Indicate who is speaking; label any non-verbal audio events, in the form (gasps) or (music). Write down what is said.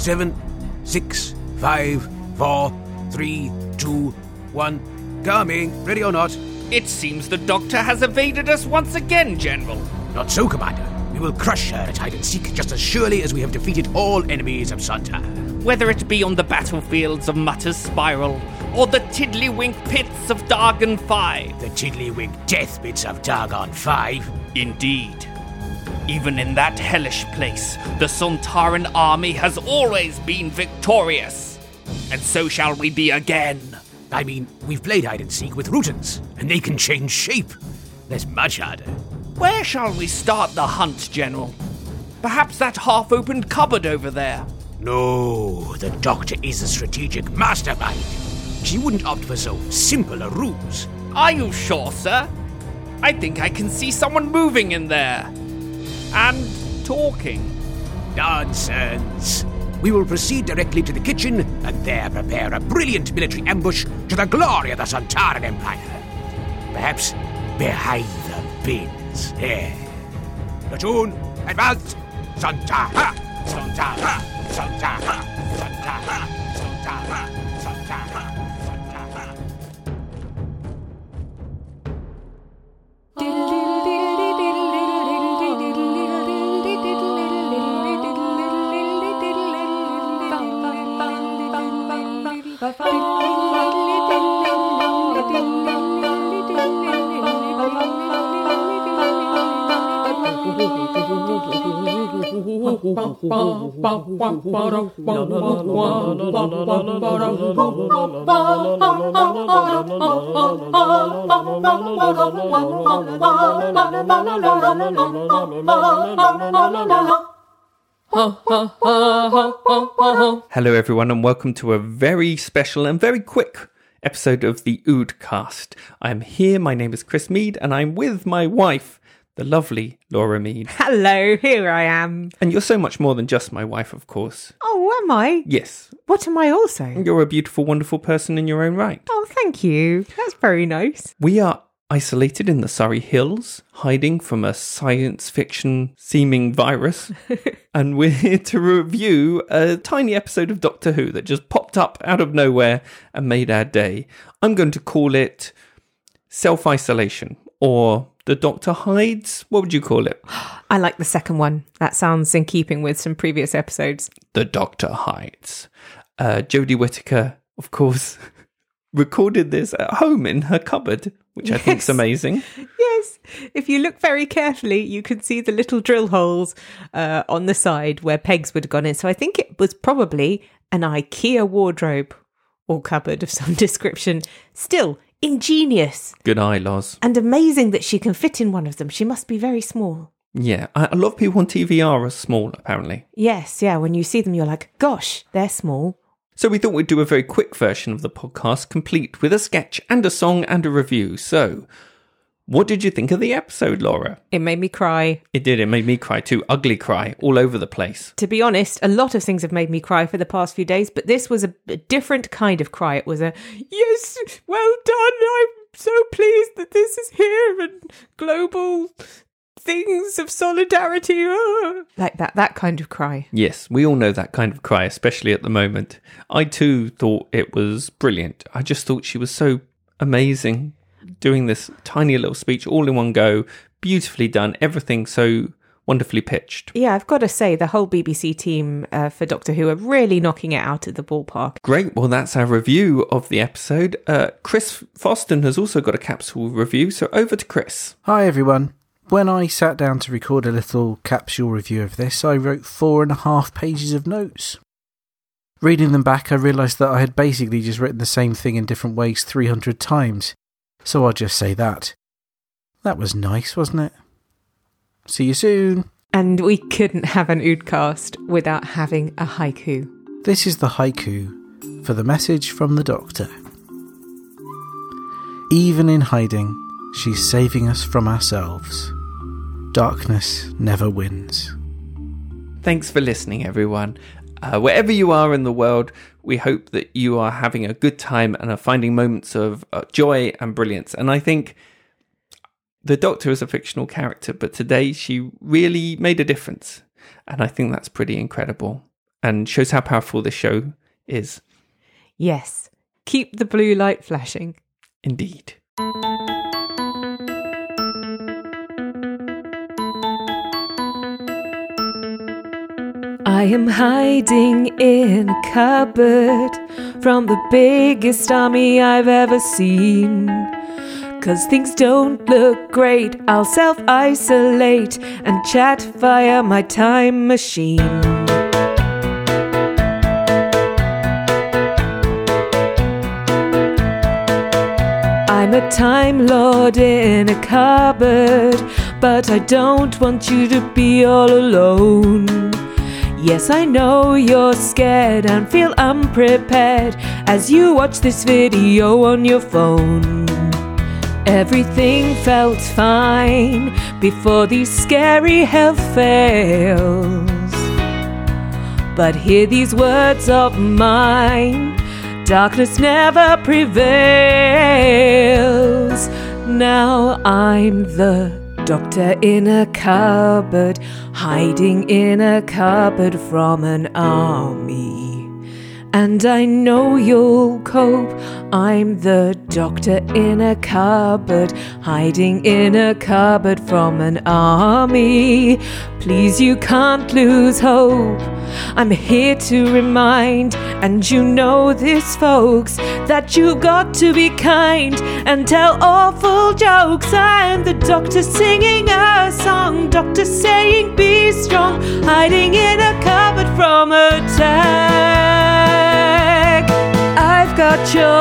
Speaker 1: seven, six, five, four, three, two, one. Coming, ready or not?
Speaker 2: It seems the Doctor has evaded us once again, General.
Speaker 1: Not so, Commander. We will crush her at hide and seek just as surely as we have defeated all enemies of Sontar.
Speaker 2: Whether it be on the battlefields of Mutter's Spiral or the Tiddlywink pits of Dargon 5.
Speaker 1: The Tiddlywink death pits of Dargon 5.
Speaker 2: Indeed. Even in that hellish place, the Sontaran army has always been victorious. And so shall we be again.
Speaker 1: I mean, we've played hide and seek with Rutans, and they can change shape. That's much harder.
Speaker 2: Where shall we start the hunt, General? Perhaps that half opened cupboard over there.
Speaker 1: No, the Doctor is a strategic mastermind. She wouldn't opt for so simple a ruse.
Speaker 2: Are you sure, sir? I think I can see someone moving in there. And talking.
Speaker 1: Nonsense. We will proceed directly to the kitchen and there prepare a brilliant military ambush to the glory of the Sontaran Empire. Perhaps behind the bins. There. Platoon, advance! Sontaran! Sontaran! Sontaran!
Speaker 3: Hello, everyone, and welcome to a very special and very quick episode of the Oodcast. I'm here. My name is Chris Mead, and I'm with my wife, the lovely Laura Mead.
Speaker 4: Hello, here I am.
Speaker 3: And you're so much more than just my wife, of course.
Speaker 4: Oh, am I?
Speaker 3: Yes,
Speaker 4: What am I also?
Speaker 3: you're a beautiful, wonderful person in your own right.
Speaker 4: Oh, thank you. That's very nice.
Speaker 3: We are isolated in the Surrey Hills, hiding from a science fiction seeming virus. (laughs) and we're here to review a tiny episode of Doctor Who that just popped up out of nowhere and made our day. I'm going to call it Self Isolation or The Doctor Hides. What would you call it? (gasps)
Speaker 4: I like the second one. That sounds in keeping with some previous episodes.
Speaker 3: The Doctor Hides. Uh, Jodie Whittaker, of course, (laughs) recorded this at home in her cupboard, which I think
Speaker 4: is
Speaker 3: amazing.
Speaker 4: Yes, if you look very carefully, you can see the little drill holes uh, on the side where pegs would have gone in. So I think it was probably an IKEA wardrobe or cupboard of some (laughs) description. Still, ingenious
Speaker 3: Good eye, Loz.
Speaker 4: and amazing that she can fit in one of them. She must be very small.
Speaker 3: Yeah, a lot of people on TV are small, apparently.
Speaker 4: Yes, yeah, when you see them, you're like, gosh, they're small.
Speaker 3: So we thought we'd do a very quick version of the podcast, complete with a sketch and a song and a review. So, what did you think of the episode, Laura?
Speaker 4: It made me cry.
Speaker 3: It did. It made me cry too. Ugly cry all over the place.
Speaker 4: To be honest, a lot of things have made me cry for the past few days, but this was a, a different kind of cry. It was a, yes, well done. I'm so pleased that this is here and global things of solidarity. ah." Like that, that kind of cry.
Speaker 3: Yes, we all know that kind of cry, especially at the moment. I too thought it was brilliant. I just thought she was so amazing doing this tiny little speech all in one go, beautifully done, everything so wonderfully pitched.
Speaker 4: Yeah, I've got to say, the whole BBC team uh, for Doctor Who are really knocking it out of the ballpark.
Speaker 3: Great. Well, that's our review of the episode. Uh, Chris Foston has also got a capsule review, so over to Chris.
Speaker 5: Hi everyone. When I sat down to record a little capsule review of this, I wrote four and a half pages of notes. Reading them back, I realised that I had basically just written the same thing in different ways 300 times. So I'll just say that. That was nice, wasn't it? See you soon.
Speaker 4: And we couldn't have an Oodcast without having a haiku.
Speaker 5: This is the haiku for the message from the Doctor. Even in hiding, she's saving us from ourselves. Darkness never wins.
Speaker 3: Thanks for listening, everyone. Uh, wherever you are in the world, we hope that you are having a good time and are finding moments of uh, joy and brilliance. And I think the Doctor is a fictional character, but today she really made a difference. And I think that's pretty incredible. and shows how powerful this show is.
Speaker 4: Yes. Keep the blue light flashing.
Speaker 3: Indeed.
Speaker 4: I am hiding in a cupboard from the biggest army I've ever seen. Cause things don't look great, I'll self isolate and chat via my time machine. I'm a time lord in a cupboard, but I don't want you to be all alone. Yes, I know you're scared and feel unprepared as you watch this video on your phone. Everything felt fine before these scary health fails. But hear these words of mine darkness never prevails. Now I'm the doctor in a cupboard, hiding in a cupboard from an army. And I know you'll cope. I'm the doctor in a cupboard, hiding in a cupboard from an army. Please, you can't lose hope. I'm here to remind, and you know this, folks, that you got to be kind and tell awful jokes. I'm the doctor singing a song, attack.